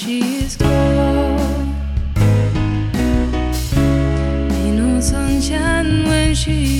she's gone. she